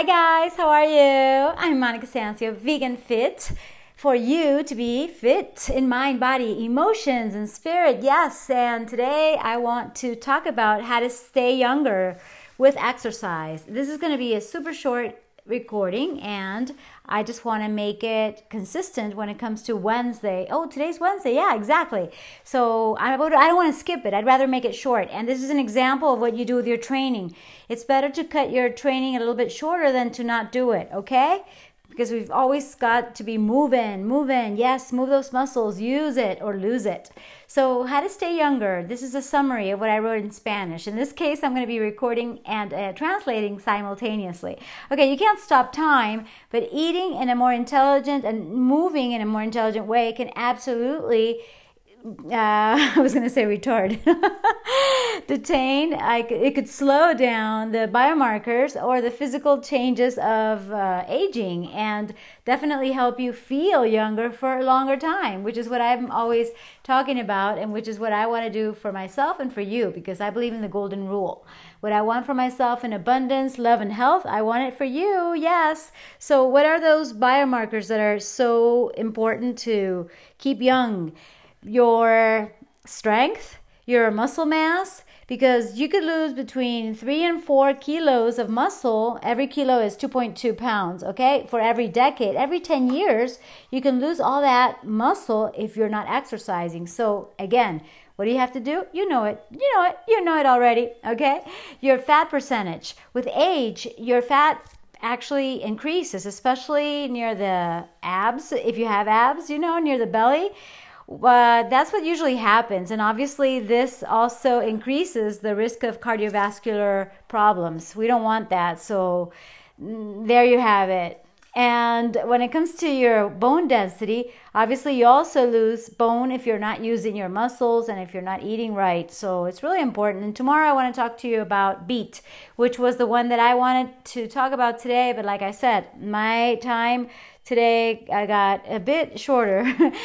Hi guys, how are you? I'm Monica Sancio, Vegan Fit. For you to be fit in mind, body, emotions, and spirit. Yes, and today I want to talk about how to stay younger with exercise. This is going to be a super short recording and I just want to make it consistent when it comes to Wednesday. Oh, today's Wednesday. Yeah, exactly. So I would, I don't want to skip it. I'd rather make it short. And this is an example of what you do with your training. It's better to cut your training a little bit shorter than to not do it, okay? Because we've always got to be moving, moving. Yes, move those muscles, use it or lose it. So, how to stay younger. This is a summary of what I wrote in Spanish. In this case, I'm going to be recording and uh, translating simultaneously. Okay, you can't stop time, but eating in a more intelligent and moving in a more intelligent way can absolutely uh, I was going to say retard, detain. I, it could slow down the biomarkers or the physical changes of uh, aging and definitely help you feel younger for a longer time, which is what I'm always talking about and which is what I want to do for myself and for you because I believe in the golden rule. What I want for myself in abundance, love, and health, I want it for you, yes. So, what are those biomarkers that are so important to keep young? Your strength, your muscle mass, because you could lose between three and four kilos of muscle. Every kilo is 2.2 pounds, okay? For every decade, every 10 years, you can lose all that muscle if you're not exercising. So, again, what do you have to do? You know it. You know it. You know it already, okay? Your fat percentage. With age, your fat actually increases, especially near the abs. If you have abs, you know, near the belly that's what usually happens. And obviously, this also increases the risk of cardiovascular problems. We don't want that. So, mm, there you have it. And when it comes to your bone density, obviously you also lose bone if you're not using your muscles and if you're not eating right. So it's really important. And tomorrow I want to talk to you about beet, which was the one that I wanted to talk about today. But like I said, my time today I got a bit shorter.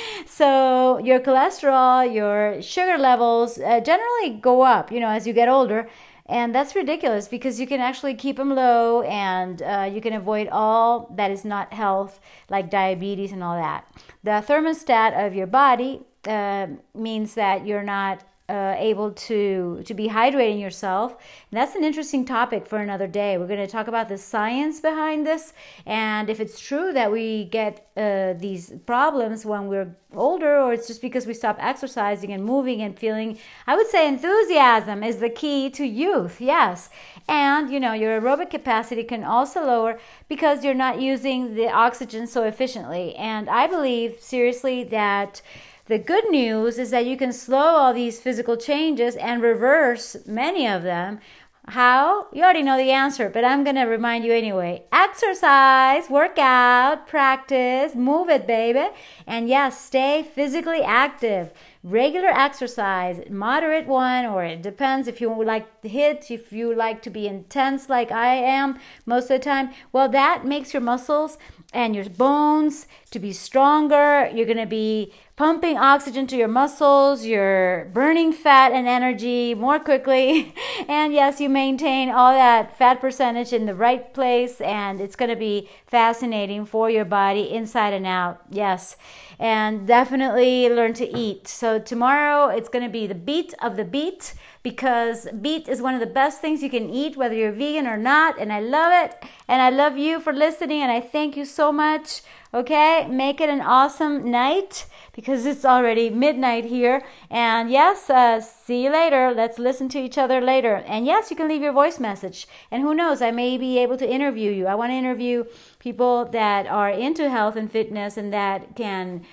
so your cholesterol, your sugar levels uh, generally go up, you know, as you get older. And that's ridiculous because you can actually keep them low and uh, you can avoid all that is not health, like diabetes and all that. The thermostat of your body uh, means that you're not uh, able to to be hydrating yourself. And that's an interesting topic for another day. We're going to talk about the science behind this, and if it's true that we get uh, these problems when we're older, or it's just because we stop exercising and moving and feeling. I would say enthusiasm is the key to youth. Yes, and you know your aerobic capacity can also lower because you're not using the oxygen so efficiently. And I believe seriously that the good news is that you can slow all these physical changes and reverse many of them. How? You already know the answer, but I'm going to remind you anyway. Exercise, workout, practice, move it, baby. And yes, stay physically active. Regular exercise, moderate one, or it depends if you like to HIIT, if you like to be intense like I am most of the time. Well, that makes your muscles and your bones to be stronger. You're going to be pumping oxygen to your muscles, you're burning fat and energy more quickly. And yes, you maintain all that fat percentage in the right place, and it's going to be fascinating for your body inside and out. Yes. And definitely learn to eat. So, tomorrow it's going to be the beat of the beat because beet is one of the best things you can eat, whether you're vegan or not. And I love it. And I love you for listening. And I thank you so much. Okay, make it an awesome night because it's already midnight here. And yes, uh, see you later. Let's listen to each other later. And yes, you can leave your voice message. And who knows, I may be able to interview you. I want to interview people that are into health and fitness and that can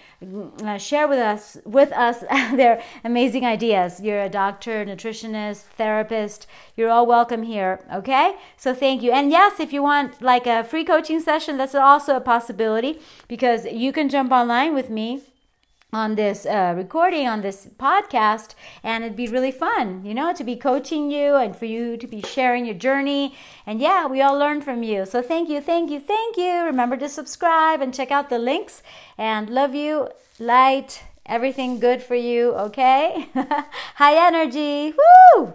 uh, share with us with us their amazing ideas. You're a doctor, nutritionist, therapist. You're all welcome here. Okay, so thank you. And yes, if you want like a free coaching session, that's also a possibility because you can jump online with me on this uh, recording on this podcast and it'd be really fun you know to be coaching you and for you to be sharing your journey. And yeah we all learn from you. So thank you thank you thank you. Remember to subscribe and check out the links. And love you. Light. Everything good for you okay? High energy. Woo